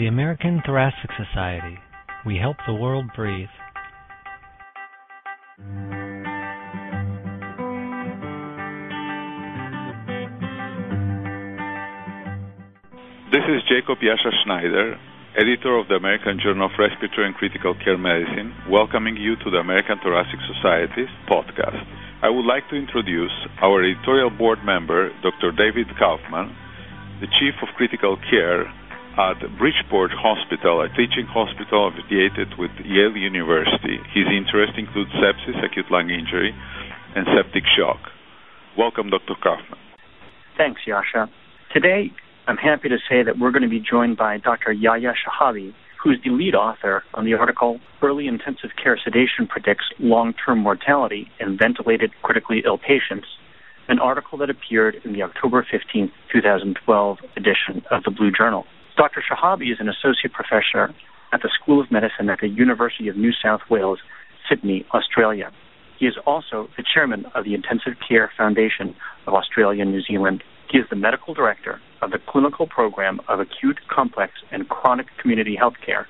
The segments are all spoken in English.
The American Thoracic Society. We help the world breathe. This is Jacob Iasha Sznajder, editor of the American Journal of Respiratory and Critical Care Medicine, welcoming you to the American Thoracic Society's podcast. I would like to introduce our editorial board member, Dr. David Kaufman, the Chief of Critical Care at Bridgeport Hospital, a teaching hospital affiliated with Yale University. His interests include sepsis, acute lung injury, and septic shock. Welcome, Dr. Kaufman. Thanks, Iasha. Today, I'm happy to say that we're going to be joined by Dr. Yahya Shehabi, who's the lead author on the article Early Intensive Care Sedation Predicts Long Term Mortality in Ventilated Critically Ill Patients, an article that appeared in the October 15, 2012 edition of the Blue Journal. Dr. Shehabi is an associate professor at the School of Medicine at the University of New South Wales, Sydney, Australia. He is also the chairman of the Intensive Care Foundation of Australia and New Zealand. He is the medical director of the Clinical Program of Acute, Complex, and Chronic Community Health Care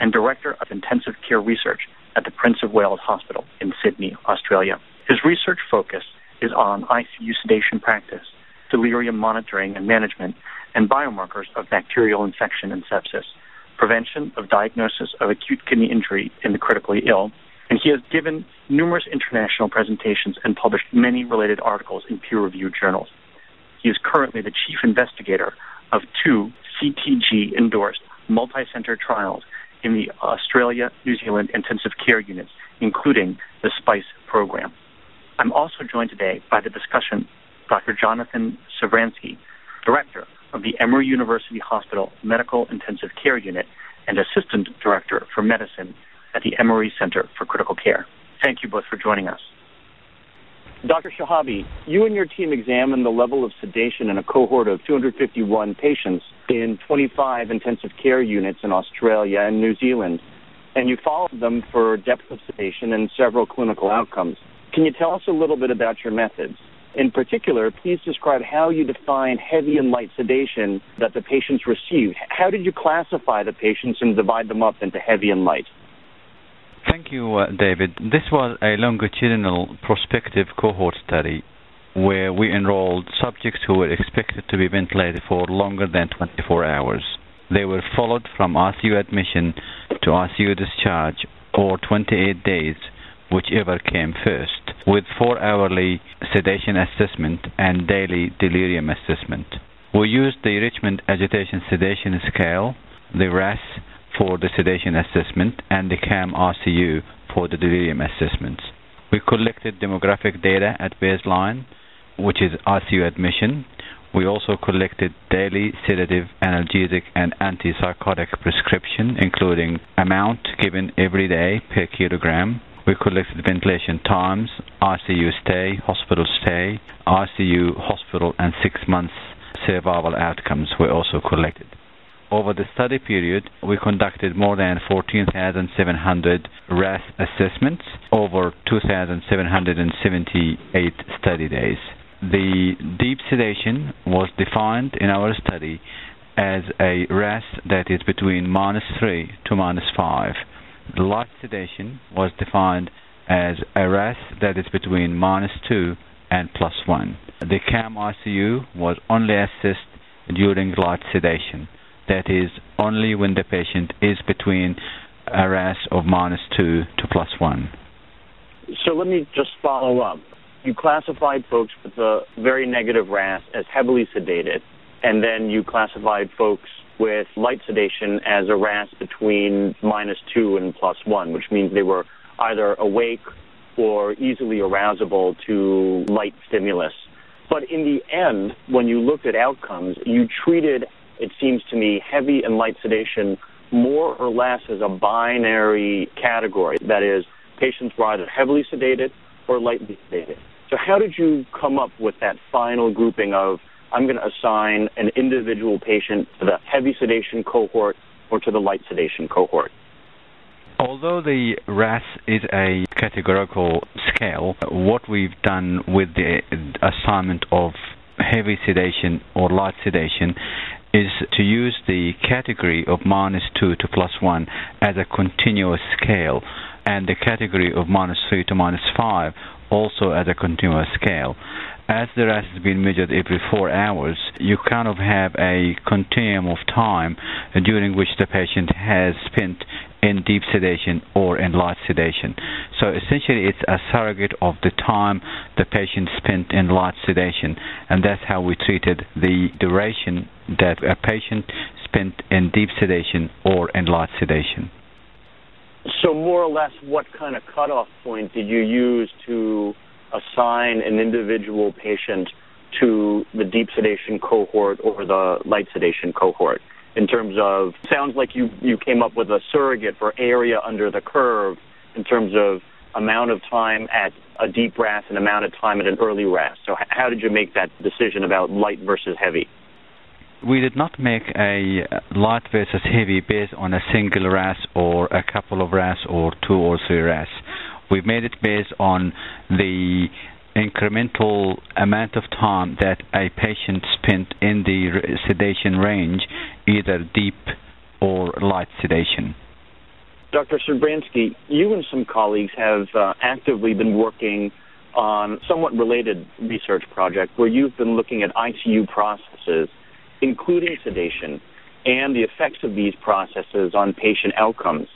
and Director of Intensive Care Research at the Prince of Wales Hospital in Sydney, Australia. His research focus is on ICU sedation practice, delirium monitoring and management, and biomarkers of bacterial infection and sepsis, prevention of diagnosis of acute kidney injury in the critically ill, and he has given numerous international presentations and published many related articles in peer reviewed journals. He is currently the chief investigator of two CTG endorsed multi center trials in the Australia New Zealand intensive care units, including the SPICE program. I'm also joined today by the discussion Dr. Jonathan Sevransky, director of the Emory University Hospital Medical Intensive Care Unit and assistant director for medicine at the Emory Center for Critical Care. Thank you both for joining us. Dr. Shehabi, you and your team examined the level of sedation in a cohort of 251 patients in 25 intensive care units in Australia and New Zealand, and you followed them for depth of sedation and several clinical outcomes. Can you tell us a little bit about your methods? In particular, please describe how you define heavy and light sedation that the patients received. How did you classify the patients and divide them up into heavy and light? Thank you, uh, David. This was a longitudinal prospective cohort study where we enrolled subjects who were expected to be ventilated for longer than 24 hours. They were followed from ICU admission to ICU discharge or 28 days, whichever came first, with four hourly sedation assessment and daily delirium assessment. We used the Richmond Agitation Sedation Scale, the RASS, for the sedation assessment and the CAM ICU for the delirium assessments. We collected demographic data at baseline, which is ICU admission. We also collected daily sedative, analgesic, and antipsychotic prescription, including amount given every day per kilogram. We collected ventilation times, ICU stay, hospital stay, ICU, hospital, and six months survival outcomes were also collected. Over the study period, we conducted more than 14,700 RASS assessments over 2,778 study days. The deep sedation was defined in our study as a RASS that is between minus 3 to minus 5. Light sedation was defined as a RASS that is between minus 2 and plus 1. The CAM ICU was only assessed during light sedation that is only when the patient is between a RASS of minus 2 to plus 1. So let me just follow up. You classified folks with a very negative RASS as heavily sedated, and then you classified folks with light sedation as a RASS between minus 2 and plus 1, which means they were either awake or easily arousable to light stimulus. But in the end, when you looked at outcomes, you treated it seems to me, heavy and light sedation more or less as a binary category. That is, patients were either heavily sedated or lightly sedated. So, how did you come up with that final grouping of I'm going to assign an individual patient to the heavy sedation cohort or to the light sedation cohort? Although the RASS is a categorical scale, what we've done with the assignment of heavy sedation or light sedation is to use the category of minus 2 to plus 1 as a continuous scale and the category of minus 3 to minus 5 also as a continuous scale. As the RASS has been measured every four hours, you kind of have a continuum of time during which the patient has spent in deep sedation or in light sedation. So essentially, it's a surrogate of the time the patient spent in light sedation, and that's how we treated the duration that a patient spent in deep sedation or in light sedation. So, more or less, what kind of cutoff point did you use to assign an individual patient to the deep sedation cohort or the light sedation cohort? In terms of, sounds like you, you came up with a surrogate for area under the curve in terms of amount of time at a deep RASS and amount of time at an early RASS. So, how did you make that decision about light versus heavy? we did not make a uh, light versus heavy based on a single RASS or a couple of RASS or two or three RASS. We made it based on the incremental amount of time that a patient spent in the sedation range, either deep or light sedation. Dr. Sevransky, you and some colleagues have uh, actively been working on somewhat related research project where you've been looking at ICU processes including sedation, and the effects of these processes on patient outcomes.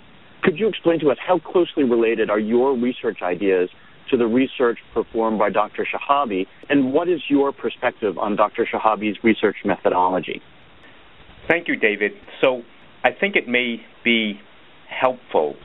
Could you explain to us how closely related are your research ideas to the research performed by Dr. Shehabi, and what is your perspective on Dr. Shehabi's research methodology? Thank you, David. So I think it may be helpful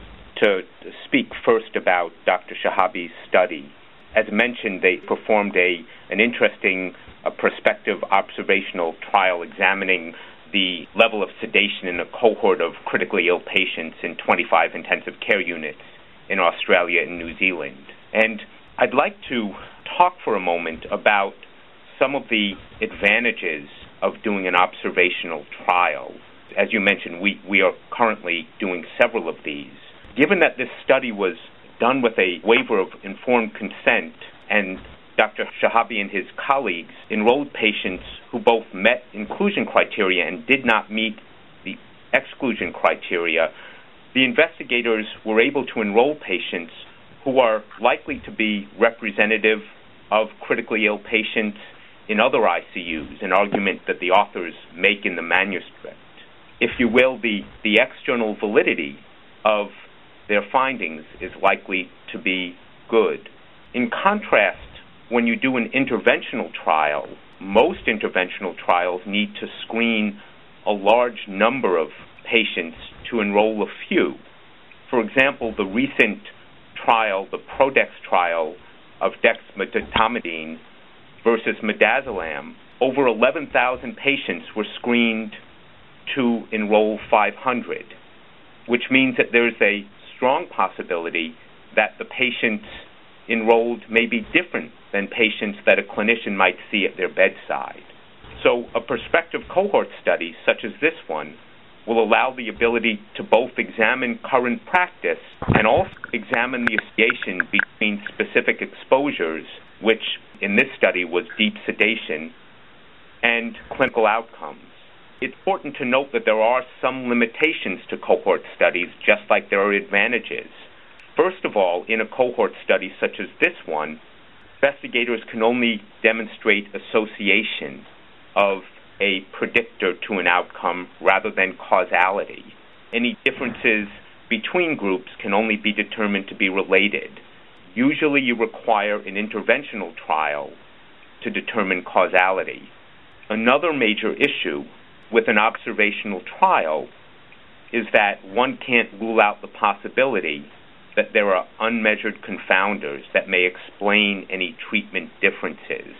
to speak first about Dr. Shehabi's study. As mentioned, they performed a an interesting a prospective observational trial examining the level of sedation in a cohort of critically ill patients in 25 intensive care units in Australia and New Zealand. And I'd like to talk for a moment about some of the advantages of doing an observational trial. As you mentioned, we, we are currently doing several of these. Given that this study was done with a waiver of informed consent and Dr. Shehabi and his colleagues enrolled patients who both met inclusion criteria and did not meet the exclusion criteria. The investigators were able to enroll patients who are likely to be representative of critically ill patients in other ICUs, an argument that the authors make in the manuscript. If you will, the, the external validity of their findings is likely to be good. In contrast, when you do an interventional trial, most interventional trials need to screen a large number of patients to enroll a few. For example, the recent trial, the Prodex trial of dexmedetomidine versus midazolam, over 11,000 patients were screened to enroll 500, which means that there's a strong possibility that the patients enrolled may be different than patients that a clinician might see at their bedside. So, a prospective cohort study, such as this one, will allow the ability to both examine current practice and also examine the association between specific exposures, which in this study was deep sedation, and clinical outcomes. It's important to note that there are some limitations to cohort studies, just like there are advantages. First of all, in a cohort study such as this one, investigators can only demonstrate association of a predictor to an outcome rather than causality. Any differences between groups can only be determined to be related. Usually, you require an interventional trial to determine causality. Another major issue with an observational trial is that one can't rule out the possibility that there are unmeasured confounders that may explain any treatment differences.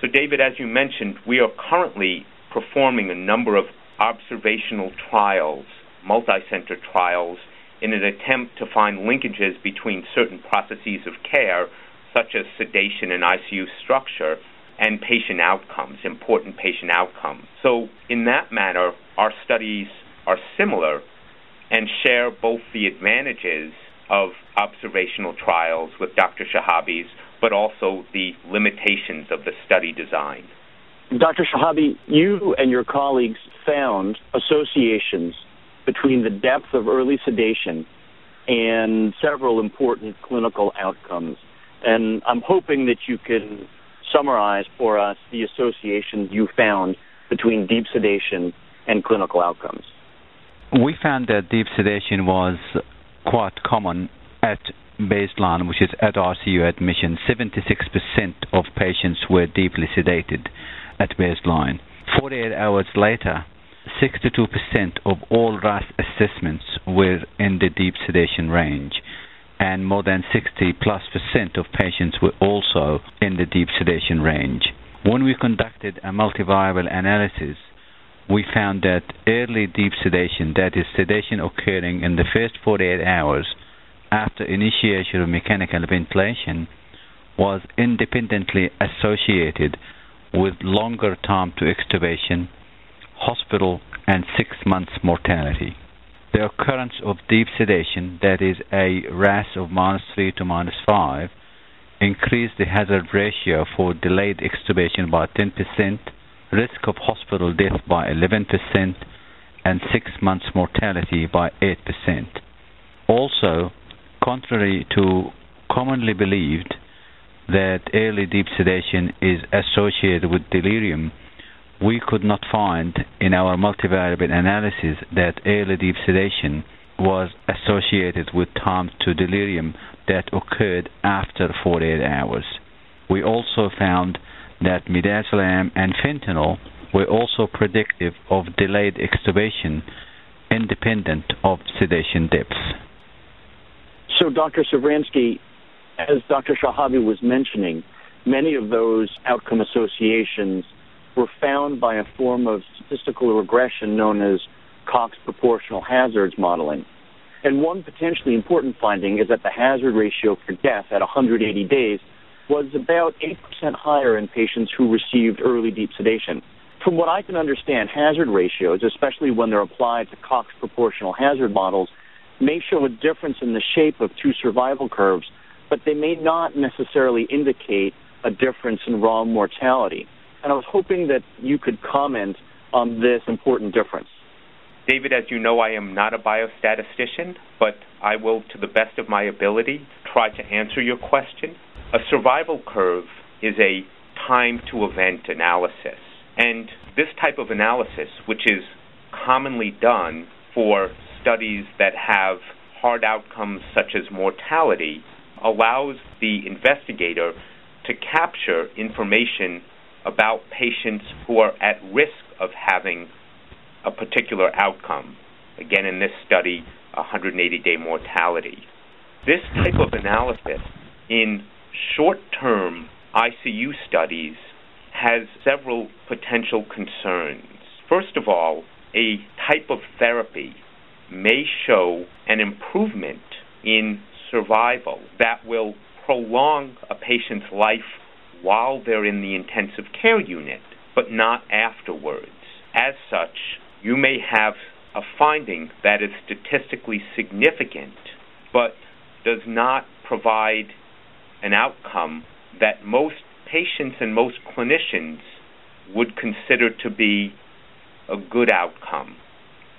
So, David, as you mentioned, we are currently performing a number of observational trials, multi-center trials, in an attempt to find linkages between certain processes of care, such as sedation and ICU structure, and patient outcomes, important patient outcomes. So, in that manner, our studies are similar and share both the advantages of observational trials with Dr. Shehabi's, but also the limitations of the study design. Dr. Shehabi, you and your colleagues found associations between the depth of early sedation and several important clinical outcomes. And I'm hoping that you can summarize for us the associations you found between deep sedation and clinical outcomes. We found that deep sedation was quite common at baseline, which is at ICU admission. 76% of patients were deeply sedated at baseline. 48 hours later, 62% of all RASS assessments were in the deep sedation range, and more than 60 plus percent of patients were also in the deep sedation range. When we conducted a multivariable analysis, we found that early deep sedation, that is sedation occurring in the first 48 hours after initiation of mechanical ventilation, was independently associated with longer time to extubation, hospital, and six months mortality. The occurrence of deep sedation, that is a RASS of minus 3 to minus 5, increased the hazard ratio for delayed extubation by 10%, risk of hospital death by 11%, and six months mortality by 8%. Also, contrary to commonly believed that early deep sedation is associated with delirium, we could not find in our multivariable analysis that early deep sedation was associated with time to delirium that occurred after 48 hours. We also found that midazolam and fentanyl were also predictive of delayed extubation independent of sedation depth. So, Dr. Sevransky, as Dr. Shehabi was mentioning, many of those outcome associations were found by a form of statistical regression known as Cox proportional hazards modeling. And one potentially important finding is that the hazard ratio for death at 180 days was about 8% higher in patients who received early deep sedation. From what I can understand, hazard ratios, especially when they're applied to Cox proportional hazard models, may show a difference in the shape of two survival curves but they may not necessarily indicate a difference in raw mortality. And I was hoping that you could comment on this important difference. David, as you know, I am not a biostatistician, but I will, to the best of my ability, try to answer your question. A survival curve is a time to event analysis. And this type of analysis, which is commonly done for studies that have hard outcomes such as mortality, allows the investigator to capture information about patients who are at risk of having a particular outcome. Again, in this study, 180 day mortality. This type of analysis in short term ICU studies has several potential concerns. First of all, a type of therapy may show an improvement in survival that will prolong a patient's life while they're in the intensive care unit, but not afterwards. As such, you may have a finding that is statistically significant, but does not provide an outcome that most patients and most clinicians would consider to be a good outcome.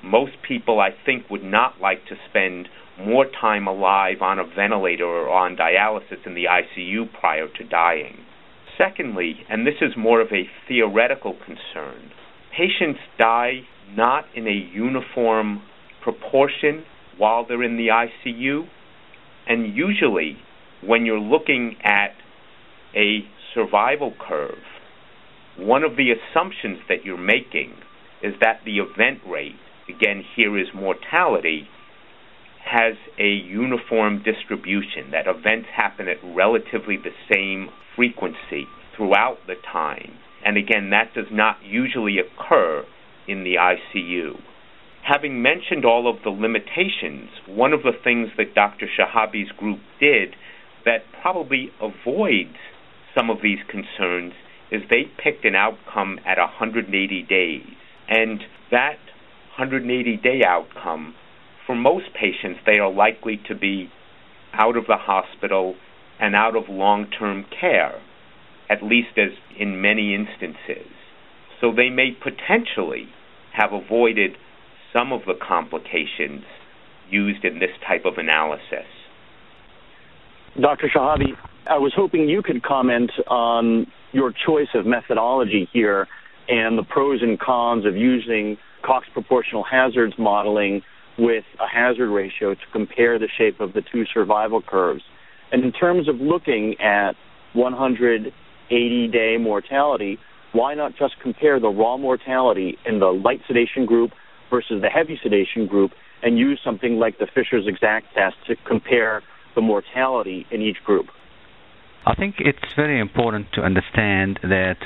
Most people, I think, would not like to spend more time alive on a ventilator or on dialysis in the ICU prior to dying. Secondly, and this is more of a theoretical concern, patients die not in a uniform proportion while they're in the ICU, and usually when you're looking at a survival curve, one of the assumptions that you're making is that the event rate, again, here is mortality, has a uniform distribution, that events happen at relatively the same frequency throughout the time. And again, that does not usually occur in the ICU. Having mentioned all of the limitations, one of the things that Dr. Shehabi's group did that probably avoids some of these concerns is they picked an outcome at 180 days. And that 180 day outcome for most patients, they are likely to be out of the hospital and out of long term care, at least as in many instances. So they may potentially have avoided some of the complications used in this type of analysis. Dr. Shehabi, I was hoping you could comment on your choice of methodology here and the pros and cons of using Cox proportional hazards modeling with a hazard ratio to compare the shape of the two survival curves. And in terms of looking at 180 day mortality, why not just compare the raw mortality in the light sedation group versus the heavy sedation group and use something like the Fisher's exact test to compare the mortality in each group? I think it's very important to understand that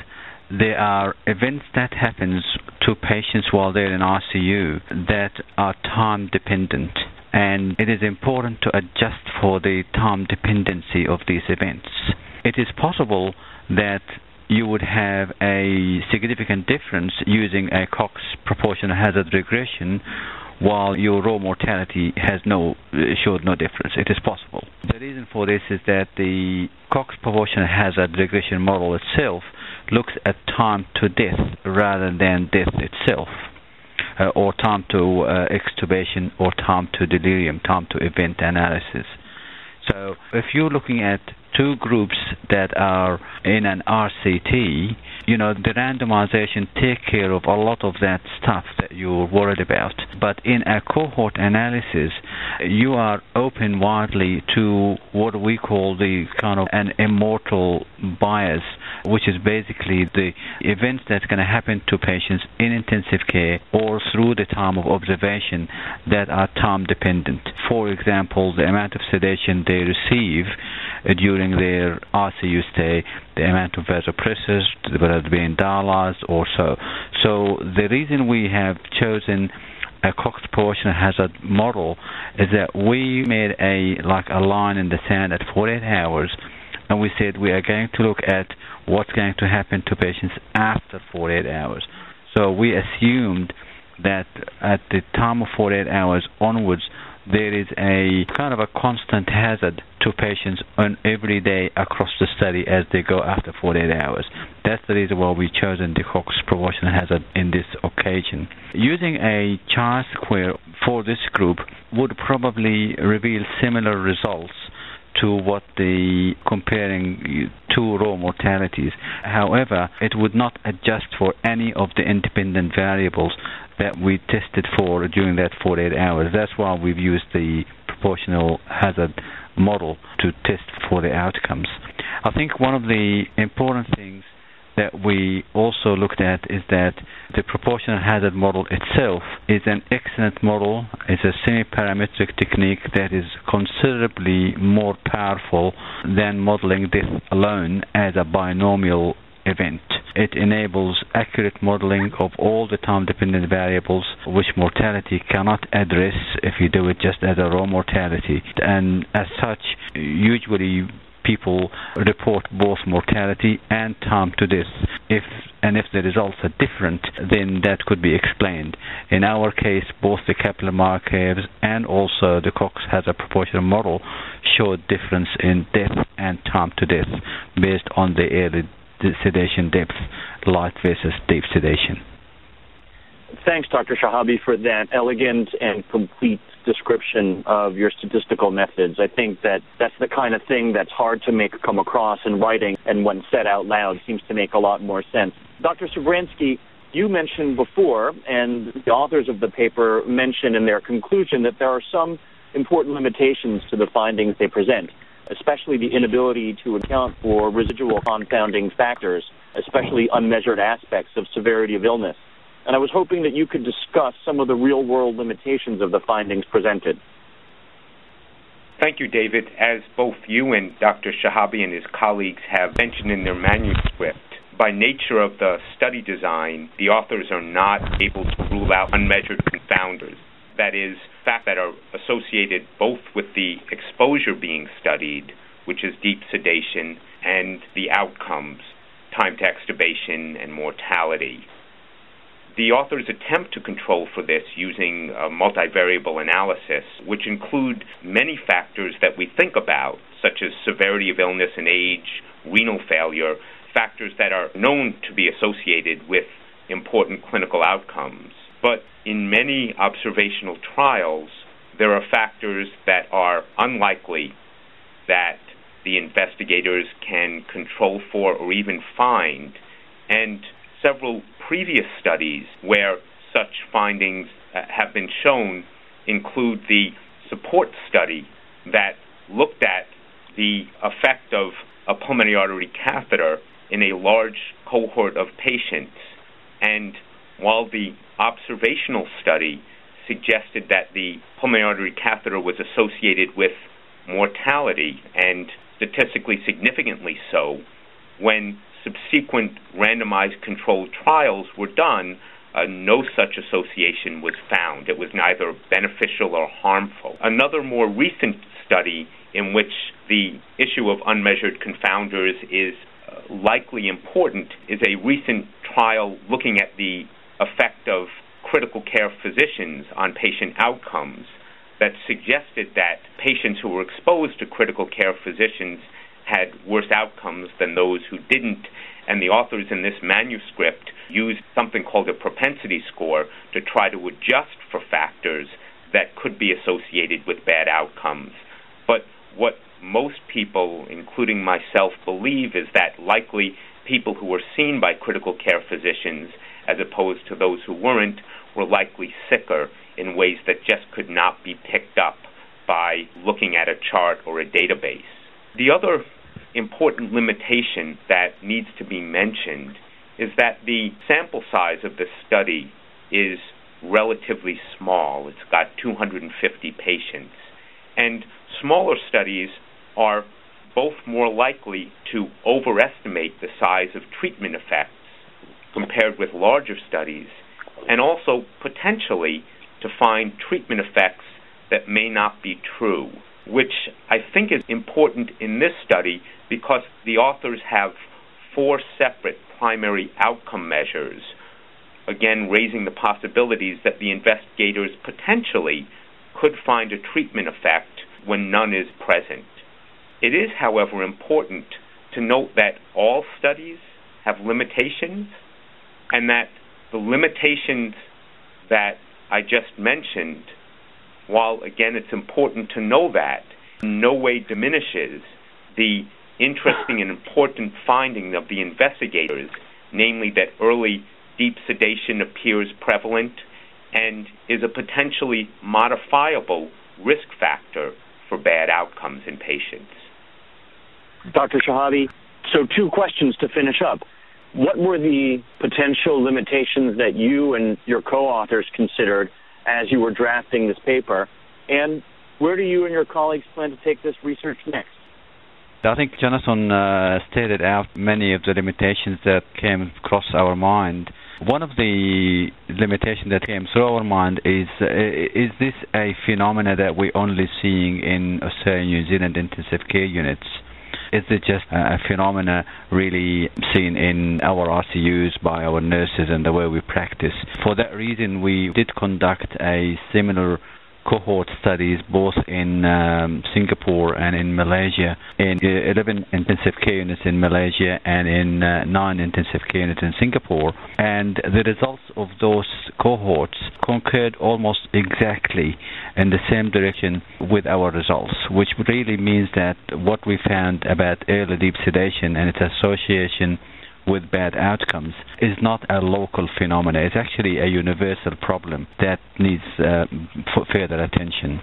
there are events that happens to patients while they're in ICU that are time dependent and it is important to adjust for the time dependency of these events. It is possible that you would have a significant difference using a Cox proportional hazard regression while your raw mortality has no showed no difference. It is possible. The reason for this is that the Cox proportional hazard regression model itself looks at time to death rather than death itself. Uh, or time to uh, extubation or time to delirium, time to event analysis. So if you're looking at two groups that are in an RCT, you know, the randomization take care of a lot of that stuff that you're worried about. But in a cohort analysis, you are open widely to what we call the kind of an immortal bias, which is basically the events that's going to happen to patients in intensive care or through the time of observation that are time dependent. For example, the amount of sedation they receive uh, during their ICU stay, the amount of vasopressors, whether it be in dialyzed or so. So the reason we have chosen a Cox proportional hazard model is that we made a like a line in the sand at 48 hours, and we said we are going to look at what's going to happen to patients after 48 hours. So we assumed that at the time of 48 hours onwards, there is a kind of a constant hazard to patients on every day across the study as they go after 48 hours. That's the reason why we chosen the Cox proportional hazard in this occasion. Using a chi-square for this group would probably reveal similar results to what the comparing two raw mortalities. However, it would not adjust for any of the independent variables that we tested for during that 48 hours. That's why we've used the proportional hazard model to test for the outcomes. I think one of the important things that we also looked at is that the proportional hazard model itself is an excellent model. It's a semi-parametric technique that is considerably more powerful than modeling death alone as a binomial event. It enables accurate modeling of all the time-dependent variables which mortality cannot address if you do it just as a raw mortality. And as such, usually people report both mortality and time to death. If and if the results are different, then that could be explained. In our case, both the Kaplan-Meier curves and also the Cox hazard proportional model showed difference in death and time to death based on the early sedation depth, light versus deep sedation. Thanks, Dr. Shehabi, for that elegant and complete description of your statistical methods. I think that that's the kind of thing that's hard to make come across in writing, and when said out loud, seems to make a lot more sense. Dr. Sevransky, you mentioned before, and the authors of the paper mention in their conclusion that there are some important limitations to the findings they present especially the inability to account for residual confounding factors, especially unmeasured aspects of severity of illness. And I was hoping that you could discuss some of the real world limitations of the findings presented. Thank you, David. As both you and Dr. Shehabi and his colleagues have mentioned in their manuscript, by nature of the study design, the authors are not able to rule out unmeasured confounders. That is, facts that are associated both with the exposure being studied, which is deep sedation, and the outcomes, time to extubation and mortality. The authors attempt to control for this using multivariable analysis, which include many factors that we think about, such as severity of illness and age, renal failure, factors that are known to be associated with important clinical outcomes. But in many observational trials, there are factors that are unlikely that the investigators can control for or even find. And several previous studies where such findings uh, have been shown include the support study that looked at the effect of a pulmonary artery catheter in a large cohort of patients. And while the observational study suggested that the pulmonary artery catheter was associated with mortality and statistically significantly so, when subsequent randomized controlled trials were done, uh, no such association was found. It was neither beneficial or harmful. Another more recent study in which the issue of unmeasured confounders is uh, likely important is a recent trial looking at the effect of critical care physicians on patient outcomes that suggested that patients who were exposed to critical care physicians had worse outcomes than those who didn't. And the authors in this manuscript used something called a propensity score to try to adjust for factors that could be associated with bad outcomes. But what most people, including myself, believe is that likely people who were seen by critical care physicians, as opposed to those who weren't, were likely sicker in ways that just could not be picked up by looking at a chart or a database. The other important limitation that needs to be mentioned is that the sample size of the study is relatively small. It's got 250 patients. And smaller studies are both more likely to overestimate the size of treatment effects compared with larger studies, and also potentially to find treatment effects that may not be true, which I think is important in this study because the authors have four separate primary outcome measures, again, raising the possibilities that the investigators potentially could find a treatment effect when none is present. It is, however, important to note that all studies have limitations and that the limitations that I just mentioned, while again it's important to know that, in no way diminishes the interesting and important finding of the investigators, namely that early deep sedation appears prevalent and is a potentially modifiable risk factor for bad outcomes in patients. Dr. Shehabi, so two questions to finish up. What were the potential limitations that you and your co-authors considered as you were drafting this paper? And where do you and your colleagues plan to take this research next? I think Jonathan uh, stated out many of the limitations that came across our mind. One of the limitations that came through our mind is uh, is this a phenomena that we're only seeing in Australia, New Zealand intensive care units? Is it just a phenomena really seen in our ICUs by our nurses and the way we practice? For that reason, we did conduct a similar cohort studies both in um, Singapore and in Malaysia, in 11 intensive care units in Malaysia and in uh, 9 intensive care units in Singapore. And the results of those cohorts concurred almost exactly in the same direction with our results, which really means that what we found about early deep sedation and its association with bad outcomes is not a local phenomenon. It's actually a universal problem that needs uh, further attention.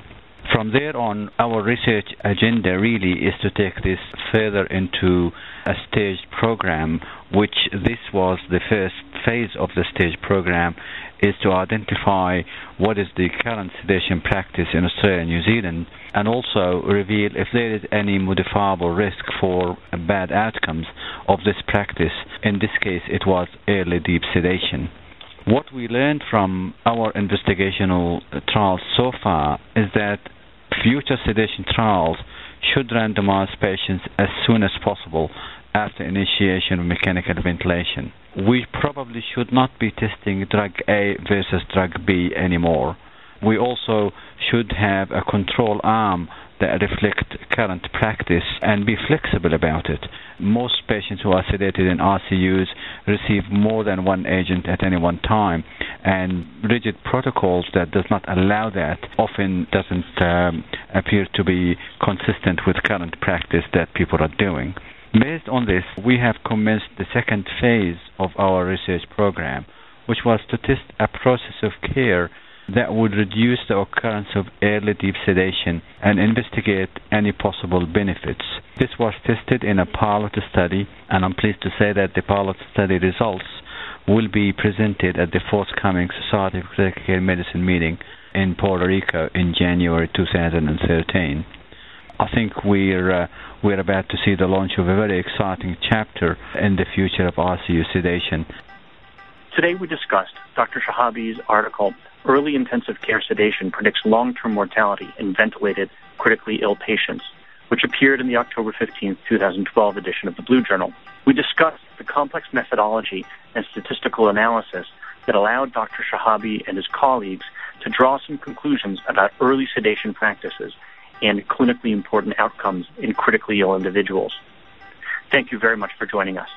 From there on, our research agenda really is to take this further into a staged program, which this was the first phase of the staged program, is to identify what is the current sedation practice in Australia and New Zealand, and also reveal if there is any modifiable risk for bad outcomes of this practice. In this case, it was early deep sedation. What we learned from our investigational trials so far is that future sedation trials should randomize patients as soon as possible after initiation of mechanical ventilation. We probably should not be testing drug A versus drug B anymore. We also should have a control arm that reflect current practice and be flexible about it. Most patients who are sedated in ICUs receive more than one agent at any one time, and rigid protocols that does not allow that often doesn't um, appear to be consistent with current practice that people are doing. Based on this, we have commenced the second phase of our research program, which was to test a process of care that would reduce the occurrence of early deep sedation and investigate any possible benefits. This was tested in a pilot study, and I'm pleased to say that the pilot study results will be presented at the forthcoming Society of Critical Care Medicine meeting in Puerto Rico in January 2013. I think we're uh, we're about to see the launch of a very exciting chapter in the future of ICU sedation. Today we discussed Dr. Shehabi's article Early intensive care sedation predicts long term mortality in ventilated critically ill patients, which appeared in the October 15, 2012 edition of the Blue Journal. We discussed the complex methodology and statistical analysis that allowed Dr. Shehabi and his colleagues to draw some conclusions about early sedation practices and clinically important outcomes in critically ill individuals. Thank you very much for joining us.